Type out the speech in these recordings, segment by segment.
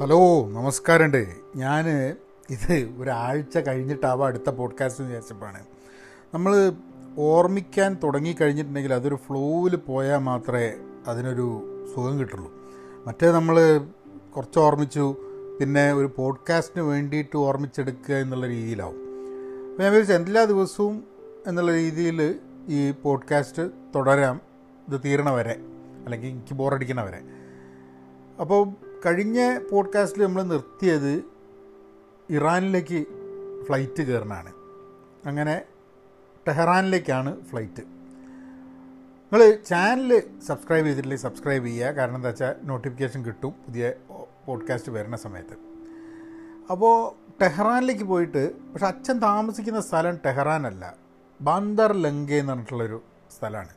Hello നമസ്കാരമുണ്ട്. ഞാൻ ഇത് ഒരാഴ്ച കഴിഞ്ഞിട്ടാവാം അടുത്ത പോഡ്കാസ്റ്റ് വിചാരിച്ചപ്പോഴാണ് നമ്മൾ ഓർമ്മിക്കാൻ തുടങ്ങിക്കഴിഞ്ഞിട്ടുണ്ടെങ്കിൽ അതൊരു ഫ്ലോയിൽ പോയാൽ മാത്രമേ അതിനൊരു സുഖം കിട്ടുള്ളൂ. മറ്റേ നമ്മൾ കുറച്ച് ഓർമ്മിച്ചു പിന്നെ ഒരു പോഡ്കാസ്റ്റിന് വേണ്ടിയിട്ട് ഓർമ്മിച്ചെടുക്കുക എന്നുള്ള രീതിയിലാവും. അപ്പോൾ ഞാൻ വിചാരിച്ചു എല്ലാ ദിവസവും എന്നുള്ള രീതിയിൽ ഈ പോഡ്കാസ്റ്റ് തുടരാം. ഇത് തീരണ വരെ അല്ലെങ്കിൽ എനിക്ക് ബോറടിക്കണ വരെ. അപ്പോൾ കഴിഞ്ഞ പോഡ്കാസ്റ്റിൽ നമ്മൾ നിർത്തിയത് ഇറാനിലേക്ക് ഫ്ലൈറ്റ് കയറണാണ് അങ്ങനെ ടെഹ്റാനിലേക്കാണ് ഫ്ലൈറ്റ് നിങ്ങൾ ചാനൽ സബ്സ്ക്രൈബ് ചെയ്തിട്ടില്ലെങ്കിൽ സബ്സ്ക്രൈബ് ചെയ്യുക. കാരണം എന്താ വെച്ചാൽ നോട്ടിഫിക്കേഷൻ കിട്ടും പുതിയ പോഡ്കാസ്റ്റ് വരുന്ന സമയത്ത്. അപ്പോൾ ടെഹ്റാനിലേക്ക് പോയിട്ട് പക്ഷെ അച്ഛൻ താമസിക്കുന്ന സ്ഥലം ടെഹ്റാനല്ല. ബാന്ദർ ലങ്ക എന്ന് പറഞ്ഞിട്ടുള്ളൊരു സ്ഥലമാണ്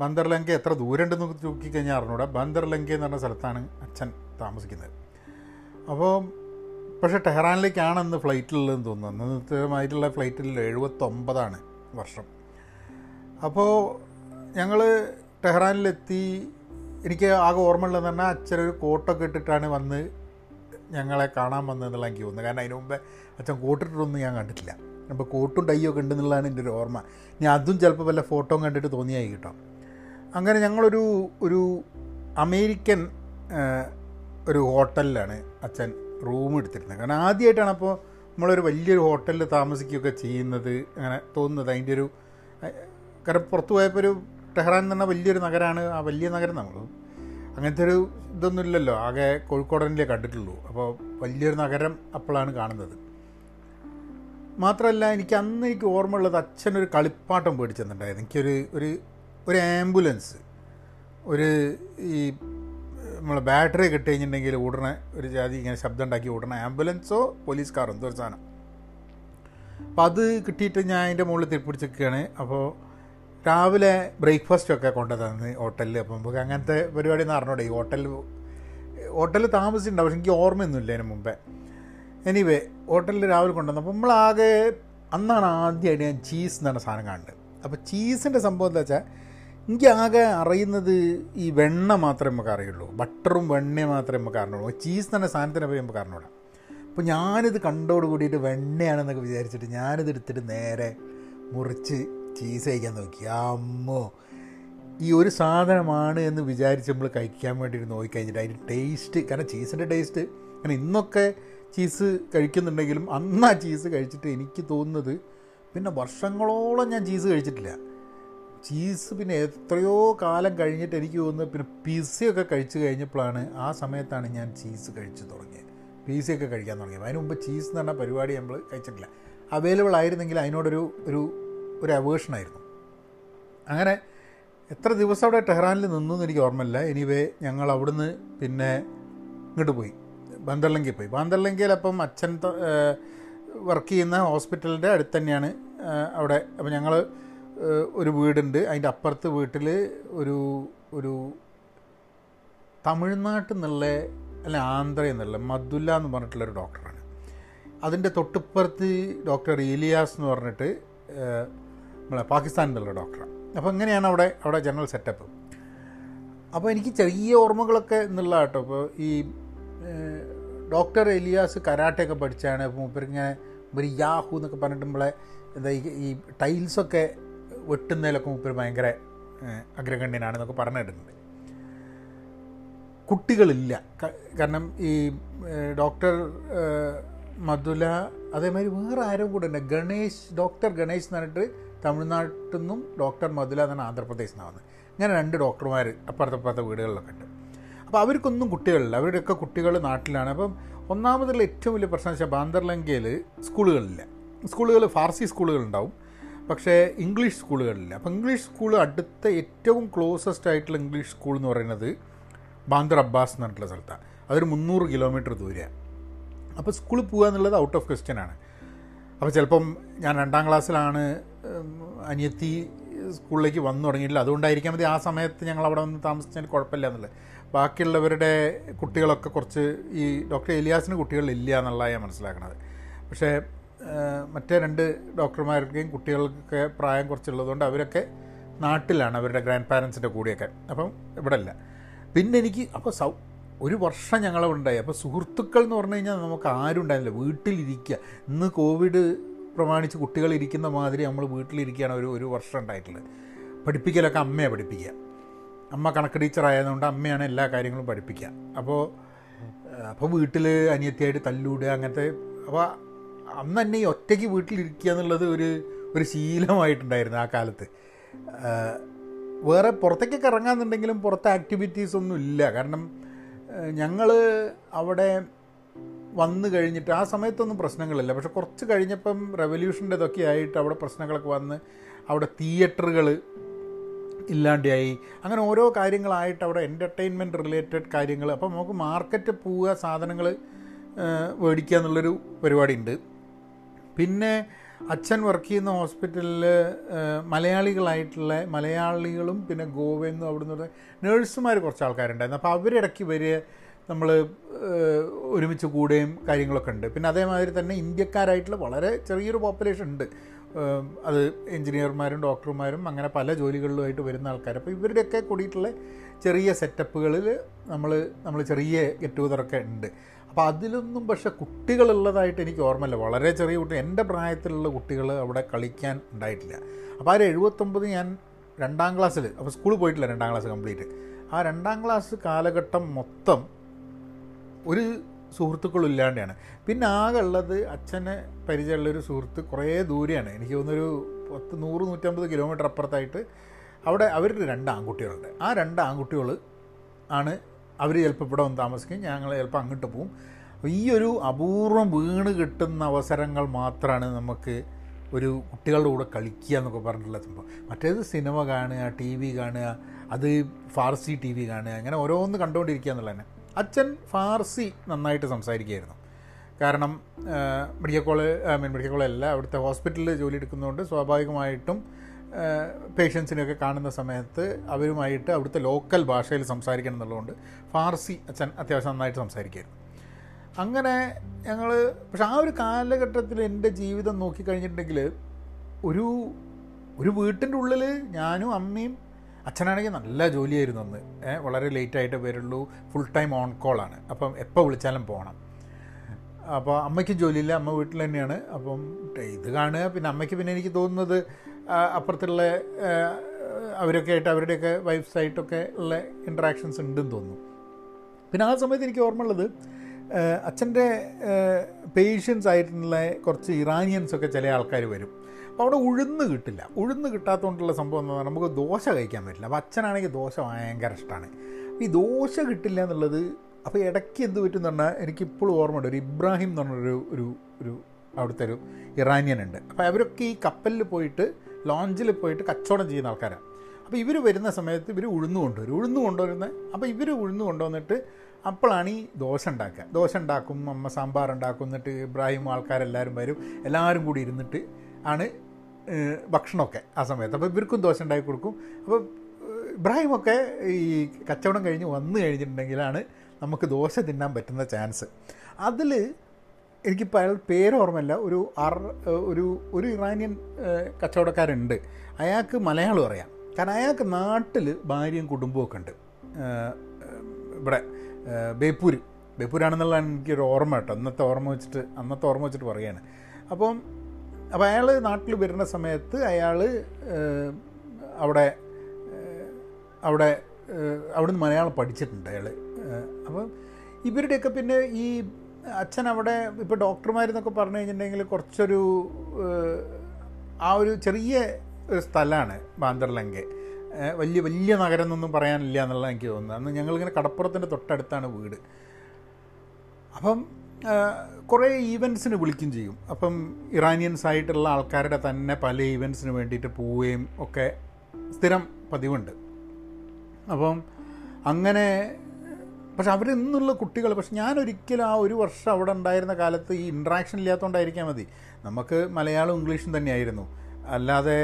ബന്ദർ ലങ്ക എത്ര ദൂരമുണ്ടെന്ന് നോക്കിക്കഴിഞ്ഞാൽ അറിഞ്ഞൂടാ. ബന്ദർ ലങ്ക എന്ന് പറഞ്ഞ സ്ഥലത്താണ് അച്ഛൻ താമസിക്കുന്നത്. അപ്പോൾ പക്ഷേ ടെഹ്റാനിലേക്കാണ് അന്ന് ഫ്ലൈറ്റിലുള്ളതെന്ന് തോന്നുന്നു. അന്നത്തേമായിട്ടുള്ള ഫ്ലൈറ്റിൽ എഴുപത്തൊമ്പതാണ് വർഷം. അപ്പോൾ ഞങ്ങൾ ടെഹ്റാനിലെത്തി. എനിക്ക് ആകെ ഓർമ്മയുള്ളതെന്ന് പറഞ്ഞാൽ അച്ഛനൊരു കോട്ടൊക്കെ ഇട്ടിട്ടാണ് വന്ന് ഞങ്ങളെ കാണാൻ വന്നതെന്നുള്ള എനിക്ക് തോന്നുന്നത് കാരണം അതിനു മുമ്പേ അച്ഛൻ കോട്ടിട്ടൊന്നും ഞാൻ കണ്ടിട്ടില്ല. അപ്പോൾ കോട്ടും ടൈയൊക്കെ ഉണ്ടെന്നുള്ളതാണ് എന്റെ ഒരു ഓർമ്മ. ഞാൻ അതും ചിലപ്പോൾ വല്ല ഫോട്ടോ കണ്ടിട്ട് തോന്നിയായി കേട്ടോ. അങ്ങനെ ഞങ്ങളൊരു ഒരു അമേരിക്കൻ ഒരു ഹോട്ടലിലാണ് അച്ഛൻ റൂം എടുത്തിരുന്നത്. കാരണം ആദ്യമായിട്ടാണ് അപ്പോൾ നമ്മളൊരു വലിയൊരു ഹോട്ടലിൽ താമസിക്കുകയൊക്കെ ചെയ്യുന്നത് അങ്ങനെ തോന്നുന്നത്. അതിന്റെ ഒരു കാരണം പുറത്ത് പോയപ്പോൾ ഒരു ടെഹ്റാൻ എന്ന് പറഞ്ഞാൽ വലിയൊരു നഗരമാണ് ആ വലിയ നഗരം നമ്മൾ. അങ്ങനത്തെ ഒരു ഇതൊന്നും ഇല്ലല്ലോ ആകെ കോഴിക്കോടനിലേ കണ്ടിട്ടുള്ളൂ. അപ്പോൾ വലിയൊരു നഗരം അപ്പോഴാണ് കാണുന്നത്. മാത്രമല്ല എനിക്ക് അന്ന് എനിക്ക് ഓർമ്മയുള്ളത് അച്ഛനൊരു കളിപ്പാട്ടം പേടിച്ചെന്നുണ്ടായിരുന്നു എനിക്കൊരു ഒരു ഒരു ആംബുലൻസ് ഒരു ഈ നമ്മളെ ബാറ്ററി കിട്ടി കഴിഞ്ഞിട്ടുണ്ടെങ്കിൽ ഉടനെ ഒരു ജാതി ഇങ്ങനെ ശബ്ദം ഉണ്ടാക്കി ഉടനെ ആംബുലൻസോ പോലീസ് കാറോ എന്തോ ഒരു സാധനം. അപ്പോൾ അത് കിട്ടിയിട്ട് ഞാൻ അതിന്റെ മുകളിൽ തിരിപ്പിടിച്ചിരിക്കുകയാണ്. അപ്പോൾ രാവിലെ ബ്രേക്ക്ഫാസ്റ്റൊക്കെ കൊണ്ടു തന്ന് ഹോട്ടലിൽ അപ്പം നമുക്ക് അങ്ങനത്തെ പരിപാടി എന്ന് അറിഞ്ഞൂടെ? ഈ ഹോട്ടലിൽ ഹോട്ടലിൽ താമസിച്ചിട്ടുണ്ടാവും പക്ഷെ എനിക്ക് ഓർമ്മയൊന്നുമില്ല അതിന് മുമ്പേ. എനിവേ ഹോട്ടലിൽ രാവിലെ കൊണ്ടുവന്നു അപ്പോൾ നമ്മളാകെ അന്നാണ് ആദ്യമായിട്ട് ഞാൻ ചീസ് എന്ന് പറഞ്ഞ സാധനം കാണുന്നത്. അപ്പോൾ ചീസിന്റെ സംഭവം എന്താ വെച്ചാൽ എനിക്ക് ആകെ അറിയുന്നത് ഈ വെണ്ണ മാത്രമേ നമുക്ക് അറിയുള്ളൂ. ബട്ടറും വെണ്ണയും മാത്രമേ നമുക്ക് അറിഞ്ഞുള്ളൂ ചീസ് തന്നെ സാധനത്തിനെ പോയി നമുക്ക് അറിഞ്ഞൂടാ. അപ്പോൾ ഞാനിത് കണ്ടോട് കൂടിയിട്ട് വെണ്ണയാണെന്നൊക്കെ വിചാരിച്ചിട്ട് ഞാനിത് എടുത്തിട്ട് നേരെ മുറിച്ച് ചീസ് കഴിക്കാൻ നോക്കി. അമ്മോ ഈ ഒരു സാധനമാണ് എന്ന് വിചാരിച്ച് നമ്മൾ കഴിക്കാൻ വേണ്ടിയിട്ട് നോക്കിക്കഴിഞ്ഞിട്ട് അതിന്റെ ടേസ്റ്റ് കാരണം ചീസിന്റെ ടേസ്റ്റ് കാരണം ഇന്നൊക്കെ ചീസ് കഴിക്കുന്നുണ്ടെങ്കിലും അന്ന് ആ ചീസ് കഴിച്ചിട്ട് എനിക്ക് തോന്നുന്നത് പിന്നെ വർഷങ്ങളോളം ഞാൻ ചീസ് കഴിച്ചിട്ടില്ല. ചീസ് പിന്നെ എത്രയോ കാലം കഴിഞ്ഞിട്ട് എനിക്ക് തോന്നുന്നു പിന്നെ പിസയൊക്കെ കഴിച്ചു കഴിഞ്ഞപ്പോഴാണ് ആ സമയത്താണ് ഞാൻ ചീസ് കഴിച്ച് തുടങ്ങിയത്. പിസയൊക്കെ കഴിക്കാൻ തുടങ്ങിയത്. അതിന് മുമ്പ് ചീസ് എന്ന് പറഞ്ഞ പരിപാടി നമ്മൾ കഴിച്ചിട്ടില്ല. അവൈലബിൾ ആയിരുന്നെങ്കിൽ അതിനോടൊരു ഒരു ഒരു അവേഷനായിരുന്നു അങ്ങനെ എത്ര ദിവസം അവിടെ ടെഹ്റാനിൽ നിന്നു എന്ന് എനിക്ക് ഓർമ്മയില്ല. എനിവേ ഞങ്ങൾ അവിടുന്ന് പിന്നെ ഇങ്ങോട്ട് പോയി. ബാന്തർലങ്കയിൽ പോയി. ബാന്തർലങ്കയിൽ അപ്പം അച്ഛൻ വർക്ക് ചെയ്യുന്ന ഹോസ്പിറ്റലിന്റെ അടുത്ത് തന്നെയാണ് അവിടെ. അപ്പം ഞങ്ങൾ ഒരു വീടുണ്ട്. അതിന്റെ അപ്പുറത്ത് വീട്ടിൽ ഒരു ഒരു തമിഴ്നാട്ടിൽ നിന്നുള്ള അല്ല ആന്ധ്ര നിന്നുള്ള മദ്ദുല്ല എന്ന് പറഞ്ഞിട്ടുള്ള ഒരു ഡോക്ടറാണ്. അതിന്റെ തൊട്ടിപ്പുറത്ത് ഡോക്ടർ ഇലിയാസ് എന്ന് പറഞ്ഞിട്ട് നമ്മളെ പാകിസ്ഥാനിൽ നിന്നുള്ള ഡോക്ടറാണ്. അപ്പോൾ ഇങ്ങനെയാണ് അവിടെ അവിടെ ജനറൽ സെറ്റപ്പ്? അപ്പോൾ എനിക്ക് ചെറിയ ഓർമ്മകളൊക്കെ എന്നുള്ള കേട്ടോ. ഇപ്പോൾ ഈ ഡോക്ടർ എലിയാസ് കരാട്ടയൊക്കെ പഠിച്ചാണ്. മൂപ്പരിങ്ങനെ ഒരു യാഹു എന്നൊക്കെ പറഞ്ഞിട്ട് നമ്മളെ എന്താ ഈ ടൈൽസൊക്കെ വെട്ടുന്നതിലൊക്കെ മൂപ്പര് ഭയങ്കര അഗ്രഗണ്യനാണെന്നൊക്കെ പറഞ്ഞിട്ടുണ്ട് കുട്ടികളില്ല. കാരണം ഈ ഡോക്ടർ മധുല അതേമാതിരി വേറെ ആരും കൂടെ ഉണ്ട് ഗണേശ് ഡോക്ടർ ഗണേശ് എന്ന് പറഞ്ഞിട്ട് തമിഴ്നാട്ടിൽ നിന്നും ഡോക്ടർ മധുല എന്നാണ് ആന്ധ്രാപ്രദേശിൽ നിന്നാണ് ഇങ്ങനെ രണ്ട് ഡോക്ടർമാർ അപ്പുറത്തപ്പുറത്തെ വീടുകളിലൊക്കെ ഉണ്ട്. അപ്പോൾ അവർക്കൊന്നും കുട്ടികളില്ല. അവരുടെയൊക്കെ കുട്ടികൾ നാട്ടിലാണ്. അപ്പം ഒന്നാമതുള്ള ഏറ്റവും വലിയ പ്രശ്നം വെച്ചാൽ ബാന്തർലങ്കയിൽ സ്കൂളുകളില്ല. സ്കൂളുകൾ ഫാർസി സ്കൂളുകളുണ്ടാവും പക്ഷേ ഇംഗ്ലീഷ് സ്കൂളുകളില്ല. അപ്പോൾ ഇംഗ്ലീഷ് സ്കൂൾ അടുത്ത ഏറ്റവും ക്ലോസസ്റ്റ് ആയിട്ടുള്ള ഇംഗ്ലീഷ് സ്കൂൾ എന്ന് പറയുന്നത് ബാന്ദർ അബ്ബാസ് എന്ന് പറഞ്ഞിട്ടുള്ള സ്ഥലത്താണ് അതൊരു മുന്നൂറ് കിലോമീറ്റർ ദൂരെയാണ് അപ്പോൾ സ്കൂളിൽ പോകുക എന്നുള്ളത് ഔട്ട് ഓഫ് ക്വസ്റ്റ്യൻ ആണ്. അപ്പോൾ ചിലപ്പം ഞാൻ രണ്ടാം ക്ലാസ്സിലാണ് അനിയത്തി സ്കൂളിലേക്ക് വന്നു തുടങ്ങിയിട്ടില്ല. അതുകൊണ്ടായിരിക്കാം മതി ആ സമയത്ത് ഞങ്ങൾ അവിടെ വന്ന് താമസിച്ചതിന് കുഴപ്പമില്ല എന്നുള്ളത്. ബാക്കിയുള്ളവരുടെ കുട്ടികളൊക്കെ കുറച്ച് ഈ ഡോക്ടർ എലിയാസിന് കുട്ടികളില്ല എന്നുള്ള ഞാൻ മനസ്സിലാക്കണത് പക്ഷേ മറ്റേ രണ്ട് ഡോക്ടർമാരുടെയും കുട്ടികൾക്കൊക്കെ പ്രായം കുറച്ചുള്ളതുകൊണ്ട് അവരൊക്കെ നാട്ടിലാണ് അവരുടെ ഗ്രാൻഡ് പാരൻസിന്റെ കൂടെയൊക്കെ. അപ്പം ഇവിടെ അല്ല പിന്നെ എനിക്ക് അപ്പോൾ സൗ ഒരു വർഷം ഞങ്ങളവിടെ ഉണ്ടായി അപ്പോൾ സുഹൃത്തുക്കൾ എന്ന് പറഞ്ഞു കഴിഞ്ഞാൽ നമുക്ക് ആരും ഉണ്ടായില്ല വീട്ടിലിരിക്കുക. ഇന്ന് കോവിഡ് പ്രമാണിച്ച് കുട്ടികൾ ഇരിക്കുന്ന മാതിരി നമ്മൾ വീട്ടിലിരിക്കുകയാണ് ഒരു ഒരു വർഷം ഉണ്ടായിട്ടുള്ളത്. പഠിപ്പിക്കലൊക്കെ അമ്മയെ പഠിപ്പിക്കുക. അമ്മ കണക്ക് ടീച്ചർ ആയതുകൊണ്ട് അമ്മയാണ് എല്ലാ കാര്യങ്ങളും പഠിപ്പിക്കുക. അപ്പോൾ അപ്പോൾ വീട്ടിൽ അനിയത്തിയായിട്ട് തല്ലൂടുക അങ്ങനത്തെ അപ്പോൾ അന്ന് തന്നെ ഈ ഒറ്റയ്ക്ക് വീട്ടിലിരിക്കുക എന്നുള്ളത് ഒരു ഒരു ശീലമായിട്ടുണ്ടായിരുന്നു ആ കാലത്ത്. വേറെ പുറത്തേക്കൊക്കെ ഇറങ്ങാന്നുണ്ടെങ്കിലും പുറത്തെ ആക്ടിവിറ്റീസ് ഒന്നും ഇല്ല. കാരണം ഞങ്ങൾ അവിടെ വന്നു കഴിഞ്ഞിട്ട് ആ സമയത്തൊന്നും പ്രശ്നങ്ങളില്ല. പക്ഷെ കുറച്ച് കഴിഞ്ഞപ്പം റെവല്യൂഷന്റെ ഇതൊക്കെ ആയിട്ട് അവിടെ പ്രശ്നങ്ങളൊക്കെ വന്ന് അവിടെ തിയേറ്ററുകൾ ഇല്ലാണ്ടായി. അങ്ങനെ ഓരോ കാര്യങ്ങളായിട്ട് അവിടെ എന്റർടൈൻമെന്റ് റിലേറ്റഡ് കാര്യങ്ങൾ അപ്പം നമുക്ക് മാർക്കറ്റ് പോവുക സാധനങ്ങൾ മേടിക്കുക എന്നുള്ളൊരു പരിപാടി ഉണ്ട് പിന്നെ അച്ഛൻ വർക്ക് ചെയ്യുന്ന ഹോസ്പിറ്റലിൽ മലയാളികളായിട്ടുള്ള മലയാളികളും പിന്നെ ഗോവയിൽ നിന്നും അവിടെ നിന്ന് നേഴ്സുമാർ കുറച്ച് ആൾക്കാരുണ്ടായിരുന്നു അപ്പോൾ അവരിടയ്ക്ക് വരിക നമ്മൾ ഒരുമിച്ച് കൂടുകയും കാര്യങ്ങളൊക്കെ ഉണ്ട്. പിന്നെ അതേമാതിരി തന്നെ ഇന്ത്യക്കാരായിട്ടുള്ള വളരെ ചെറിയൊരു പോപ്പുലേഷൻ ഉണ്ട്. അത് എഞ്ചിനീയർമാരും ഡോക്ടർമാരും അങ്ങനെ പല ജോലികളിലുമായിട്ട് വരുന്ന ആൾക്കാർ അപ്പോൾ ഇവരുടെയൊക്കെ കൂടിയിട്ടുള്ള ചെറിയ സെറ്റപ്പുകളിൽ നമ്മൾ നമ്മൾ ചെറിയ ഗെറ്റ് ടുഗതറൊക്കെ ഉണ്ട്. അപ്പോൾ അതിലൊന്നും പക്ഷെ കുട്ടികളുള്ളതായിട്ട് എനിക്ക് ഓർമ്മയില്ല. വളരെ ചെറിയ കുട്ടി എന്റെ പ്രായത്തിലുള്ള കുട്ടികൾ അവിടെ കളിക്കാൻ ഉണ്ടായിട്ടില്ല. അപ്പോൾ ആ ഒരു എഴുപത്തൊമ്പത് ഞാൻ രണ്ടാം ക്ലാസ്സിൽ അപ്പോൾ സ്കൂളിൽ പോയിട്ടില്ല രണ്ടാം ക്ലാസ് കംപ്ലീറ്റ്. ആ രണ്ടാം ക്ലാസ് കാലഘട്ടം മൊത്തം ഒരു സുഹൃത്തുക്കളും ഇല്ലാണ്ടാണ്. പിന്നെ ആകെ ഉള്ളത് അച്ഛനെ പരിചയമുള്ളൊരു സുഹൃത്ത് കുറേ ദൂരെയാണ്. എനിക്ക് തോന്നുന്നൊരു പത്ത് നൂറ് നൂറ്റമ്പത് കിലോമീറ്റർ അപ്പുറത്തായിട്ട് അവിടെ അവരുടെ രണ്ട് ആൺകുട്ടികളുണ്ട്. ആ രണ്ട് ആൺകുട്ടികൾ ആണ് അവർ ചിലപ്പോൾ ഇവിടെ വന്ന് താമസിക്കും ഞങ്ങൾ ചിലപ്പോൾ അങ്ങോട്ട് പോവും. ഈ ഒരു അപൂർവം വീണ് കിട്ടുന്ന അവസരങ്ങൾ മാത്രമാണ് നമുക്ക് ഒരു കുട്ടികളുടെ കൂടെ കളിക്കുക എന്നൊക്കെ പറഞ്ഞിട്ടുള്ള സംഭവം. മറ്റേത് സിനിമ കാണുക ടി വി കാണുക അത് ഫാർസി ടി വി കാണുക അങ്ങനെ ഓരോന്ന് കണ്ടുകൊണ്ടിരിക്കുക എന്നുള്ളത് തന്നെ അച്ഛൻ ഫാർസി നന്നായിട്ട് സംസാരിക്കുകയായിരുന്നു. കാരണം medical college I mean medical കോളേജല്ല അവിടുത്തെ ഹോസ്പിറ്റലിൽ ജോലി എടുക്കുന്നതുകൊണ്ട് സ്വാഭാവികമായിട്ടും പേഷ്യൻസിനെയൊക്കെ കാണുന്ന സമയത്ത് അവരുമായിട്ട് അവിടുത്തെ ലോക്കൽ ഭാഷയിൽ സംസാരിക്കണം എന്നുള്ളതുകൊണ്ട് ഫാർസി അച്ഛൻ അത്യാവശ്യം നന്നായിട്ട് സംസാരിക്കുമായിരുന്നു അങ്ങനെ ഞങ്ങൾ പക്ഷെ ആ ഒരു കാലഘട്ടത്തിൽ എന്റെ ജീവിതം നോക്കിക്കഴിഞ്ഞിട്ടുണ്ടെങ്കിൽ ഒരു ഒരു വീട്ടിന്റെ ഉള്ളിൽ ഞാനും അമ്മയും അച്ഛനാണെങ്കിൽ നല്ല ജോലിയായിരുന്നു അന്ന്. വളരെ ലേറ്റായിട്ട് വരുള്ളൂ. ഫുൾ ടൈം ഓൺ കോളാണ് അപ്പം എപ്പോൾ വിളിച്ചാലും പോകണം അപ്പോൾ അമ്മയ്ക്ക് ജോലിയില്ല. അമ്മ വീട്ടിൽ തന്നെയാണ്. അപ്പം ഇത് കാണുക. പിന്നെ അമ്മയ്ക്ക് പിന്നെ എനിക്ക് തോന്നുന്നത് അപ്പുറത്തുള്ള അവരൊക്കെ ആയിട്ട് അവരുടെയൊക്കെ വൈഫ്സായിട്ടൊക്കെ ഉള്ള ഇൻട്രാക്ഷൻസ് ഉണ്ടെന്ന് തോന്നുന്നു. പിന്നെ ആ സമയത്ത് എനിക്ക് ഓർമ്മയുള്ളത് അച്ഛന്റെ പേഷ്യൻസ് ആയിട്ടുള്ള കുറച്ച് ഇറാനിയൻസൊക്കെ ചില ആൾക്കാർ വരും. അപ്പോൾ അവിടെ ഉഴുന്ന് കിട്ടില്ല. ഉഴുന്ന് കിട്ടാത്തതുകൊണ്ടുള്ള സംഭവം എന്ന് പറഞ്ഞാൽ നമുക്ക് ദോശ കഴിക്കാൻ പറ്റില്ല. അപ്പോൾ അച്ഛനാണെങ്കിൽ ദോശ ഭയങ്കര ഇഷ്ടമാണ് ഈ ദോശ കിട്ടില്ല എന്നുള്ളത് അപ്പോൾ ഇടയ്ക്ക് എന്ത് പറ്റും എന്ന് പറഞ്ഞാൽ എനിക്കിപ്പോഴും ഓർമ്മയുണ്ട്. ഒരു ഇബ്രാഹിം എന്ന് പറഞ്ഞൊരു ഒരു ഒരു അവിടുത്തെ ഒരു ഇറാനിയൻ ഉണ്ട്. അപ്പോൾ അവരൊക്കെ ഈ കപ്പലിൽ പോയിട്ട് ലോഞ്ചിൽ പോയിട്ട് കച്ചവടം ചെയ്യുന്ന ആൾക്കാരാണ് അപ്പോൾ ഇവർ വരുന്ന സമയത്ത് ഇവർ ഉഴുന്ന് കൊണ്ടുവരും. ഉഴുന്ന് കൊണ്ടുവരുന്നത് അപ്പോൾ ഇവർ ഉഴുന്ന് കൊണ്ടുവന്നിട്ട് അപ്പോഴാണ് ഈ ദോശ ഉണ്ടാക്കുക. ദോശ ഉണ്ടാക്കും അമ്മ സാമ്പാർ ഉണ്ടാക്കും എന്നിട്ട് ഇബ്രാഹിം ആൾക്കാരെല്ലാവരും വരും. എല്ലാവരും കൂടി ഇരുന്നിട്ട് ആണ് ഭക്ഷണമൊക്കെ ആ സമയത്ത്. അപ്പോൾ ഇവർക്കും ദോശ ഉണ്ടാക്കി കൊടുക്കും. അപ്പോൾ ഇബ്രാഹിമൊക്കെ ഈ കച്ചവടം കഴിഞ്ഞ് വന്നു കഴിഞ്ഞിട്ടുണ്ടെങ്കിലാണ് നമുക്ക് ദോശ തിന്നാൻ പറ്റുന്ന ചാൻസ്. അതിൽ എനിക്കിപ്പോൾ അയാൾ പേര് ഓർമ്മയില്ല ഒരു അർ ഒരു ഒരു ഇറാനിയൻ കച്ചവടക്കാരുണ്ട്. അയാൾക്ക് മലയാളം അറിയാം. കാരണം അയാൾക്ക് നാട്ടിൽ ഭാര്യയും കുടുംബമൊക്കെ ഉണ്ട്. ഇവിടെ ബേപ്പൂർ ബേപ്പൂരാണെന്നുള്ളതാണ് എനിക്കൊരു ഓർമ്മ കേട്ടോ. അന്നത്തെ ഓർമ്മ വെച്ചിട്ട് അന്നത്തെ ഓർമ്മ വെച്ചിട്ട് പറയുകയാണ്. അപ്പം അപ്പോൾ അയാൾ നാട്ടിൽ വരുന്ന സമയത്ത് അയാൾ അവിടെ അവിടെ അവിടുന്ന് മലയാളം പഠിച്ചിട്ടുണ്ട് അയാൾ അപ്പം ഇവരുടെയൊക്കെ പിന്നെ ഈ അച്ഛൻ അവിടെ ഇപ്പോൾ ഡോക്ടർമാരെന്നൊക്കെ പറഞ്ഞു കഴിഞ്ഞിട്ടുണ്ടെങ്കിൽ കുറച്ചൊരു ആ ഒരു ചെറിയ ഒരു സ്ഥലമാണ് ബാന്തർലങ്കെ വലിയ വലിയ നഗരം എന്നൊന്നും പറയാനില്ല എന്നുള്ള എനിക്ക് തോന്നുന്നത് അന്ന് ഞങ്ങളിങ്ങനെ കടപ്പുറത്തിന്റെ തൊട്ടടുത്താണ് വീട്. അപ്പം കുറേ ഈവൻസിന് വിളിക്കും ചെയ്യും. അപ്പം ഇറാനിയൻസ് ആയിട്ടുള്ള ആൾക്കാരുടെ തന്നെ പല ഈവൻസിന് വേണ്ടിയിട്ട് പോവുകയും ഒക്കെ സ്ഥിരം പതിവുണ്ട്. അപ്പം അങ്ങനെ പക്ഷെ അവർ ഇന്നുള്ള കുട്ടികൾ പക്ഷെ ഞാൻ ഒരിക്കലും ആ ഒരു വർഷം അവിടെ ഉണ്ടായിരുന്ന കാലത്ത് ഈ ഇൻട്രാക്ഷൻ ഇല്ലാത്തതുകൊണ്ടായിരിക്കാം മതി. നമുക്ക് മലയാളം ഇംഗ്ലീഷും തന്നെയായിരുന്നു. അല്ലാതെ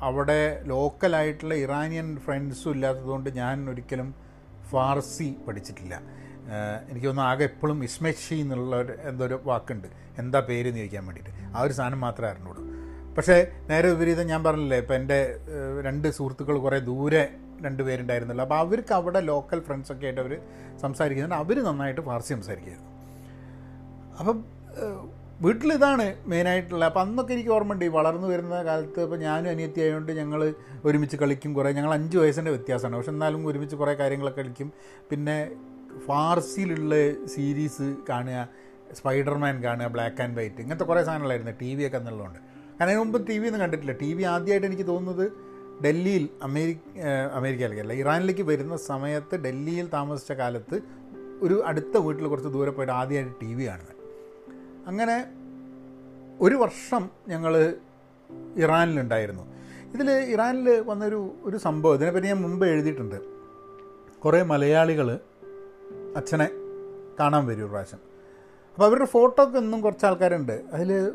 അവിടെ ലോക്കലായിട്ടുള്ള ഇറാനിയൻ ഫ്രണ്ട്സും ഇല്ലാത്തതുകൊണ്ട് ഞാൻ ഒരിക്കലും ഫാർസി പഠിച്ചിട്ടില്ല. എനിക്ക് തോന്നുന്നു ആകെ എപ്പോഴും ഇസ്മെഷി എന്നുള്ള ഒരു എന്തോ ഒരു വാക്കുണ്ട്. എന്താ പേര് എന്ന് ചോദിക്കാൻ വേണ്ടിയിട്ട്. ആ ഒരു സാധനം മാത്രമേ അറിഞ്ഞുള്ളൂ. പക്ഷേ നേരെ വിപരീതം ഞാൻ പറഞ്ഞില്ലേ ഇപ്പം എന്റെ രണ്ട് സുഹൃത്തുക്കൾ കുറേ ദൂരെ രണ്ട് പേരുണ്ടായിരുന്നല്ലോ അപ്പോൾ അവർക്ക് അവിടെ ലോക്കൽ ഫ്രണ്ട്സൊക്കെ ആയിട്ട് അവർ സംസാരിക്കുന്നുണ്ട്. അവർ നന്നായിട്ട് ഫാർസി സംസാരിക്കുമായിരുന്നു അപ്പം വീട്ടിൽ ഇതാണ് മെയിനായിട്ടുള്ള അപ്പം അന്നൊക്കെ എനിക്ക് ഓർമ്മയുണ്ട് ഈ വളർന്നു വരുന്ന കാലത്ത് ഇപ്പോൾ ഞാനും അനിയത്തി ആയതുകൊണ്ട് ഞങ്ങൾ ഒരുമിച്ച് കളിക്കും കുറേ. ഞങ്ങൾ അഞ്ച് വയസ്സിന്റെ വ്യത്യാസമാണ്. പക്ഷെ എന്നാലും ഒരുമിച്ച് കുറേ കാര്യങ്ങളൊക്കെ കളിക്കും. പിന്നെ ഫാർസിയിലുള്ള സീരീസ് കാണുക സ്പൈഡർമാൻ കാണുക ബ്ലാക്ക് ആൻഡ് വൈറ്റ് ഇങ്ങനത്തെ കുറേ സാധനങ്ങളായിരുന്നു. ടി വി ഒക്കെ എന്നുള്ളതുകൊണ്ട്. കാരണം അതിന് മുമ്പ് ടി വി ഒന്നും കണ്ടിട്ടില്ല. ടി വി ആദ്യമായിട്ട് എനിക്ക് തോന്നുന്നത് ഡൽഹിയിൽ അമേരിക്ക അമേരിക്കയിലേക്ക് അല്ല ഇറാനിലേക്ക് വരുന്ന സമയത്ത് ഡൽഹിയിൽ താമസിച്ച കാലത്ത് ഒരു അടുത്ത വീട്ടിൽ കുറച്ച് ദൂരെ പോയിട്ട് ആദ്യമായിട്ട് ടി വി കാണുന്നത്. അങ്ങനെ ഒരു വർഷം ഞങ്ങൾ ഇറാനിലുണ്ടായിരുന്നു. ഇതിൽ ഇറാനിൽ വന്നൊരു ഒരു സംഭവം ഇതിനെപ്പറ്റി ഞാൻ മുമ്പ് എഴുതിയിട്ടുണ്ട്. കുറേ മലയാളികൾ അച്ഛനെ കാണാൻ വരും ഒരു പ്രാവശ്യം. അപ്പോൾ അവരുടെ ഫോട്ടോ ഒക്കെ ഒന്നും കുറച്ച് ആൾക്കാരുണ്ട്. അതിൽ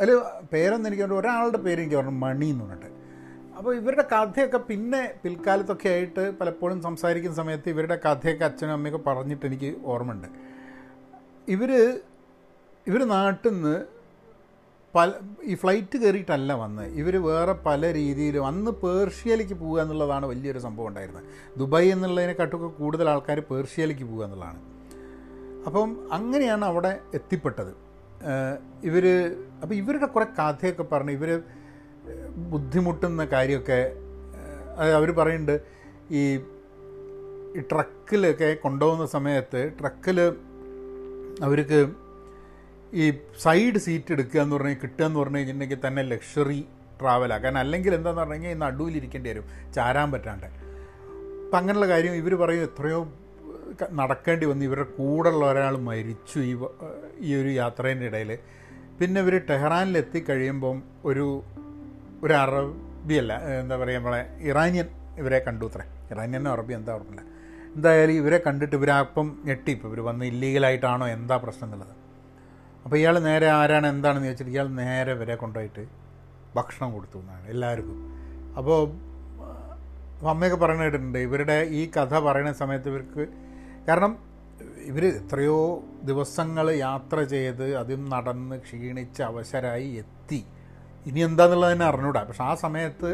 അതിൽ പേരൊന്നും എനിക്ക് ഒരാളുടെ പേര് എനിക്ക് പറഞ്ഞു മണി എന്ന് പറഞ്ഞിട്ട്. അപ്പോൾ ഇവരുടെ കഥയൊക്കെ പിന്നെ പിൽക്കാലത്തൊക്കെ ആയിട്ട് പലപ്പോഴും സംസാരിക്കുന്ന സമയത്ത് ഇവരുടെ കഥയൊക്കെ അച്ഛനും അമ്മയൊക്കെ പറഞ്ഞിട്ട് എനിക്ക് ഓർമ്മയുണ്ട്. ഇവർ ഇവർ നാട്ടിൽ നിന്ന് പല ഈ ഫ്ലൈറ്റ് കയറിയിട്ടല്ല വന്ന്. ഇവർ വേറെ പല രീതിയിലും അന്ന് പേർഷ്യയിലേക്ക് പോകുക എന്നുള്ളതാണ് വലിയൊരു സംഭവം ഉണ്ടായിരുന്നത്. ദുബായ് എന്നുള്ളതിനെക്കാട്ടൊക്കെ കൂടുതൽ ആൾക്കാർ പേർഷ്യയിലേക്ക് പോകുക എന്നുള്ളതാണ്. അപ്പം അങ്ങനെയാണ് അവിടെ എത്തിപ്പെട്ടത്. ഇവർ അപ്പോൾ ഇവരുടെ കുറേ കഥയൊക്കെ പറഞ്ഞ് ഇവർ ബുദ്ധിമുട്ടുന്ന കാര്യമൊക്കെ അവർ പറയുന്നുണ്ട്. ഈ ട്രക്കിലൊക്കെ കൊണ്ടുപോകുന്ന സമയത്ത് ട്രക്കിൽ അവർക്ക് ഈ സൈഡ് സീറ്റ് എടുക്കുക എന്ന് പറഞ്ഞാൽ കിട്ടുക എന്ന് പറഞ്ഞു കഴിഞ്ഞിട്ടുണ്ടെങ്കിൽ തന്നെ ലക്ഷറി ട്രാവലാണ് കാരണം അല്ലെങ്കിൽ എന്താണെന്ന് പറഞ്ഞു കഴിഞ്ഞാൽ ഈ നടുവിലിരിക്കേണ്ടി വരും ചാരാൻ പറ്റാണ്ട്. അപ്പം അങ്ങനെയുള്ള കാര്യം ഇവർ പറയും എത്രയോ നടക്കേണ്ടി വന്നു ഇവരുടെ കൂടെയുള്ള ഒരാൾ മരിച്ചു ഈ ഈ ഒരു യാത്രേന്റെ ഇടയിൽ പിന്നെ ഇവർ ടെഹ്റാനിൽ എത്തിക്കഴിയുമ്പം ഒരു ഒരു അറബിയല്ല എന്താ പറയുക നമ്മളെ ഇറാനിയൻ ഇവരെ കണ്ടു അത്രേ ഇറാനിയനോ അറബി എന്താ ഓർമ്മയില്ല. എന്തായാലും ഇവരെ കണ്ടിട്ട് ഇവരപ്പം ഞെട്ടി ഇപ്പോൾ ഇവർ വന്ന് ഇല്ലീഗലായിട്ടാണോ എന്താ പ്രശ്നം എന്നുള്ളത് അപ്പോൾ ഇയാൾ നേരെ ആരാണ് എന്താണെന്ന് ചോദിച്ചിട്ട് ഇയാൾ നേരെ ഇവരെ കൊണ്ടുപോയിട്ട് ഭക്ഷണം കൊടുത്തു എന്നാണ് എല്ലാവർക്കും. അപ്പോൾ അമ്മയൊക്കെ പറഞ്ഞിട്ടുണ്ട് ഇവരുടെ ഈ കഥ പറയുന്ന സമയത്ത് ഇവർക്ക് കാരണം ഇവർ എത്രയോ ദിവസങ്ങൾ യാത്ര ചെയ്ത് അതും നടന്ന് ക്ഷീണിച്ച് അവശരായി എത്തി. ഇനി എന്താന്നുള്ളത് തന്നെ അറിഞ്ഞൂടാ. പക്ഷെ ആ സമയത്ത്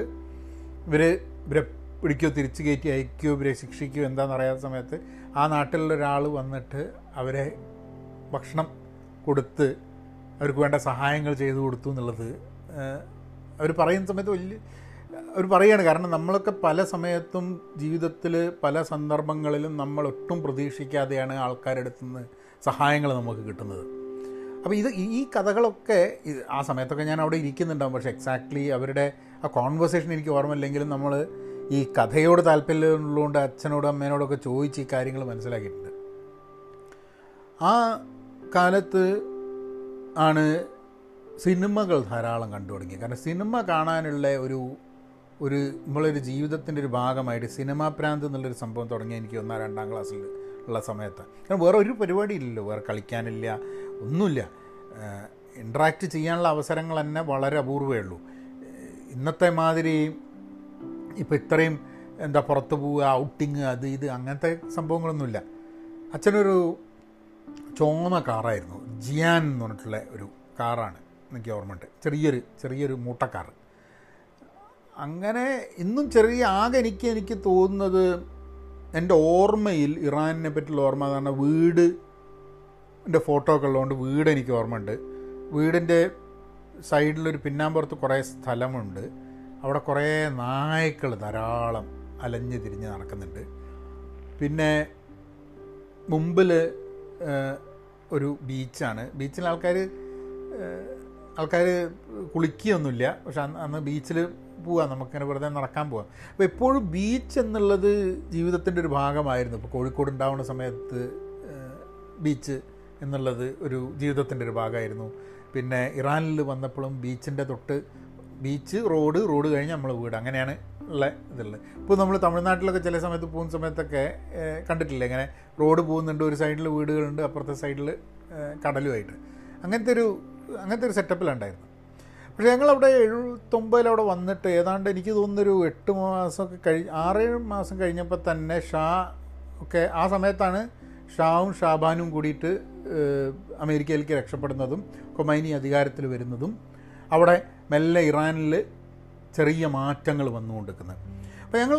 ഇവർ ഇവരെ പിടിക്കുകയോ തിരിച്ചു കയറ്റി അയക്കുകയോ ഇവരെ ശിക്ഷിക്കുകയോ എന്താണെന്ന് അറിയാത്ത സമയത്ത് ആ നാട്ടിലുള്ള ഒരാൾ വന്നിട്ട് അവരെ ഭക്ഷണം കൊടുത്ത് അവർക്ക് വേണ്ട സഹായങ്ങൾ ചെയ്തു കൊടുത്തു എന്നുള്ളത് അവർ പറയുന്ന സമയത്ത് വലിയ അവർ പറയുകയാണ് കാരണം നമ്മളൊക്കെ പല സമയത്തും ജീവിതത്തിൽ പല സന്ദർഭങ്ങളിലും നമ്മൾ ഒട്ടും പ്രതീക്ഷിക്കാതെയാണ് ആൾക്കാരുടെ അടുത്തുനിന്ന് സഹായങ്ങൾ നമുക്ക് കിട്ടുന്നത്. അപ്പോൾ ഇത് ഈ കഥകളൊക്കെ ആ സമയത്തൊക്കെ ഞാൻ അവിടെ ഇരിക്കുന്നുണ്ടാവും. പക്ഷേ എക്സാക്ട്ലി അവരുടെ ആ കോൺവെർസേഷൻ എനിക്ക് ഓർമ്മയില്ലെങ്കിലും നമ്മൾ ഈ കഥയോട് താല്പര്യമുള്ളതുകൊണ്ട് അച്ഛനോടും അമ്മേനോടൊക്കെ ചോദിച്ച് ഈ കാര്യങ്ങൾ മനസ്സിലാക്കിയിട്ടുണ്ട്. ആ കാലത്ത് ആണ് സിനിമകൾ ധാരാളം കണ്ടു തുടങ്ങി കാരണം സിനിമ കാണാനുള്ള ഒരു ഒരു നമ്മളൊരു ജീവിതത്തിന്റെ ഒരു ഭാഗമായിട്ട് സിനിമാ പ്രാന്ത് എന്നുള്ളൊരു സംഭവം തുടങ്ങി എനിക്ക് ഒന്നാം രണ്ടാം ക്ലാസ്സിൽ ഉള്ള സമയത്ത്. കാരണം വേറെ ഒരു പരിപാടി ഇല്ലല്ലോ വേറെ കളിക്കാനില്ല. ഒന്നുമില്ല. ഇൻട്രാക്ട് ചെയ്യാനുള്ള അവസരങ്ങൾ തന്നെ വളരെ അപൂർവമേ ഉള്ളൂ. ഇന്നത്തെ മാതിരി ഇപ്പോൾ ഇത്രയും എന്താ പുറത്ത് പോവുക ഔട്ടിങ് അത് ഇത് അങ്ങനത്തെ സംഭവങ്ങളൊന്നുമില്ല. അച്ഛനൊരു ചുവന്ന കാറായിരുന്നു. ജിയാൻ എന്ന് പറഞ്ഞിട്ടുള്ള ഒരു കാറാണ് എനിക്ക് ഓർമ്മയുണ്ട്. ചെറിയൊരു ചെറിയൊരു മൂട്ടക്കാർ. അങ്ങനെ ഇന്നും ചെറിയ ആകെ എനിക്ക് എനിക്ക് തോന്നുന്നത് എന്റെ ഓർമ്മയിൽ ഇറാനിനെ പറ്റിയുള്ള ഓർമ്മ കാരണം വീട് എന്റെ ഫോട്ടോ ഒക്കെ ഉള്ളതുകൊണ്ട് വീട് എനിക്ക് ഓർമ്മയുണ്ട്. വീടിന്റെ സൈഡിലൊരു പിന്നാമ്പുറത്ത് കുറേ സ്ഥലമുണ്ട്. അവിടെ കുറേ നായ്ക്കൾ ധാരാളം അലഞ്ഞ് തിരിഞ്ഞ് നടക്കുന്നുണ്ട്. പിന്നെ മുമ്പിൽ ഒരു ബീച്ചാണ്. ബീച്ചിൽ ആൾക്കാർ ആൾക്കാർ കുളിക്കുകയൊന്നുമില്ല. പക്ഷെ അന്ന് ബീച്ചിൽ പോവാം. നമുക്കിങ്ങനെ വെറുതെ നടക്കാൻ പോവാം. അപ്പോൾ എപ്പോഴും ബീച്ച് എന്നുള്ളത് ജീവിതത്തിന്റെ ഒരു ഭാഗമായിരുന്നു. ഇപ്പോൾ കോഴിക്കോട് ഉണ്ടാവുന്ന സമയത്ത് ബീച്ച് എന്നുള്ളത് ഒരു ജീവിതത്തിന്റെ ഒരു ഭാഗമായിരുന്നു. പിന്നെ ഇറാനിൽ വന്നപ്പോഴും ബീച്ചിന്റെ തൊട്ട് ബീച്ച് റോഡ് റോഡ് കഴിഞ്ഞ് നമ്മൾ വീട്. അങ്ങനെയാണ് ഉള്ള ഇതുള്ളത്. ഇപ്പോൾ നമ്മൾ തമിഴ്നാട്ടിലൊക്കെ ചില സമയത്ത് പോകുന്ന സമയത്തൊക്കെ കണ്ടിട്ടില്ല? ഇങ്ങനെ റോഡ് പോകുന്നുണ്ട് ഒരു സൈഡിൽ വീടുകളുണ്ട് അപ്പുറത്തെ സൈഡിൽ കടലുമായിട്ട്. അങ്ങനത്തെ ഒരു അങ്ങനത്തെ ഒരു സെറ്റപ്പിലുണ്ടായിരുന്നു. പക്ഷേ ഞങ്ങളവിടെ എഴുപത്തൊമ്പതിൽ അവിടെ വന്നിട്ട് ഏതാണ്ട് എനിക്ക് തോന്നുന്നൊരു എട്ട് മാസമൊക്കെ കഴി ആറേഴ് മാസം കഴിഞ്ഞപ്പോൾ തന്നെ ഷാ ഒക്കെ ആ സമയത്താണ് ഷാവും ഷാബാനും കൂടിയിട്ട് അമേരിക്കയിലേക്ക് രക്ഷപ്പെടുന്നതും കൊമൈനി അധികാരത്തിൽ വരുന്നതും അവിടെ മെല്ലെ ഇറാനിൽ ചെറിയ മാറ്റങ്ങൾ വന്നുകൊണ്ടിരിക്കുന്നത്. അപ്പോൾ ഞങ്ങൾ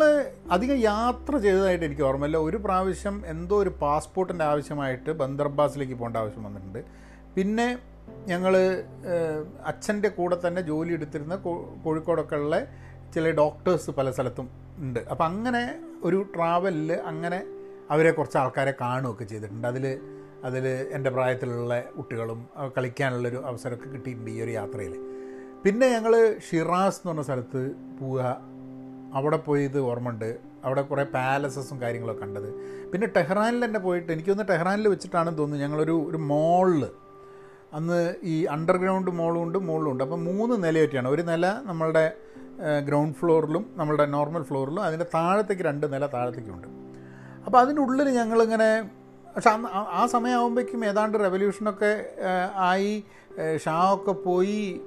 അധികം യാത്ര ചെയ്തതായിട്ട് എനിക്ക് ഓർമ്മയില്ല. ഒരു പ്രാവശ്യം എന്തോ ഒരു പാസ്പോർട്ടിന്റെ ആവശ്യമായിട്ട് ബന്ദർബാസിലേക്ക് പോകേണ്ട ആവശ്യം വന്നിട്ടുണ്ട്. പിന്നെ ഞങ്ങൾ അച്ഛന്റെ കൂടെ തന്നെ ജോലി എടുത്തിരുന്ന കോഴിക്കോടൊക്കെ ഉള്ള ചില ഡോക്ടേഴ്സ് പല സ്ഥലത്തും ഉണ്ട്. അപ്പം അങ്ങനെ ഒരു ട്രാവലിൽ അങ്ങനെ അവരെ കുറച്ച് ആൾക്കാരെ കാണുകയൊക്കെ ചെയ്തിട്ടുണ്ട്. അതിൽ അതിൽ എന്റെ പ്രായത്തിലുള്ള കുട്ടികളും കളിക്കാനുള്ളൊരു അവസരമൊക്കെ കിട്ടിയിട്ടുണ്ട് ഈ ഒരു യാത്രയിൽ പിന്നെ ഞങ്ങൾ ഷിറാസ് എന്ന് പറഞ്ഞ സ്ഥലത്ത് പോവുക. അവിടെ പോയത് ഓർമ്മയുണ്ട്. അവിടെ കുറേ പാലസസും കാര്യങ്ങളൊക്കെ കണ്ടത്. പിന്നെ ടെഹ്റാനിൽ തന്നെ പോയിട്ട് എനിക്കൊന്ന് ടെഹ്റാനിൽ വെച്ചിട്ടാണെന്ന് തോന്നുന്നു. ഞങ്ങളൊരു ഒരു മോളിൽ അന്ന് ഈ അണ്ടർഗ്രൗണ്ട് മോളും ഉണ്ട് മോളും ഉണ്ട് അപ്പോൾ മൂന്ന് നിലയൊക്കെയാണ് ഒരു നില നമ്മളുടെ ഗ്രൗണ്ട് ഫ്ലോറിലും നമ്മളുടെ നോർമൽ ഫ്ലോറിലും അതിന്റെ താഴത്തേക്ക് രണ്ട് നില താഴത്തേക്കുണ്ട് അപ്പോൾ അതിന്റെ ഉള്ളിൽ ഞങ്ങളിങ്ങനെ പക്ഷെ ആ- സമയമാകുമ്പോഴേക്കും ഏതാണ്ട് റെവല്യൂഷനൊക്കെ ആയി. ഷാ ഒക്കെ പോയി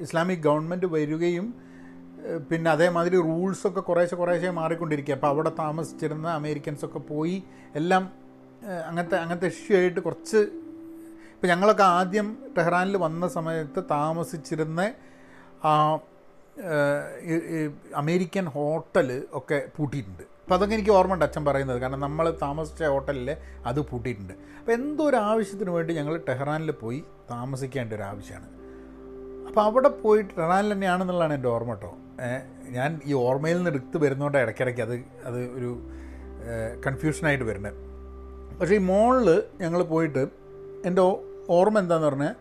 ഇസ്ലാമിക് ഗവൺമെന്റ് വരികയും പിന്നെ അതേമാതിരി റൂൾസൊക്കെ കുറേശ്ശെ കുറേശ്ശെ മാറിക്കൊണ്ടിരിക്കുക. അപ്പോൾ അവിടെ താമസിച്ചിരുന്ന അമേരിക്കൻസൊക്കെ പോയി. എല്ലാം അങ്ങനത്തെ അങ്ങനത്തെ ഇഷ്യൂ ആയിട്ട് കുറച്ച് ഇപ്പം ഞങ്ങളൊക്കെ ആദ്യം ടെഹ്റാനിൽ വന്ന സമയത്ത് താമസിച്ചിരുന്ന അമേരിക്കൻ ഹോട്ടൽ ഒക്കെ പൂട്ടിയിട്ടുണ്ട്. അപ്പോൾ അതൊക്കെ എനിക്ക് ഓർമ്മയുണ്ട് അച്ഛൻ പറയുന്നത്. കാരണം നമ്മൾ താമസിച്ച ഹോട്ടലിൽ അത് പൂട്ടിയിട്ടുണ്ട്. അപ്പോൾ എന്തോ ഒരു ആവശ്യത്തിന് വേണ്ടി ഞങ്ങൾ ടെഹ്റാനിൽ പോയി താമസിക്കേണ്ട ഒരു ആവശ്യമാണ് അപ്പോൾ അവിടെ പോയി ടെഹ്റാനിൽ തന്നെയാണെന്നുള്ളതാണ് എന്റെ ഓർമ്മ കേട്ടോ. ഞാൻ ഈ ഓർമ്മയിൽ നിന്ന് എടുത്ത് വരുന്നതുകൊണ്ട് ഇടയ്ക്കിടയ്ക്ക് അത് അത് ഒരു കൺഫ്യൂഷനായിട്ട് വരുന്നത്. പക്ഷേ ഈ മോളിൽ ഞങ്ങൾ പോയിട്ട് എന്റെ ഓർമ്മ എന്താണെന്ന് പറഞ്ഞാൽ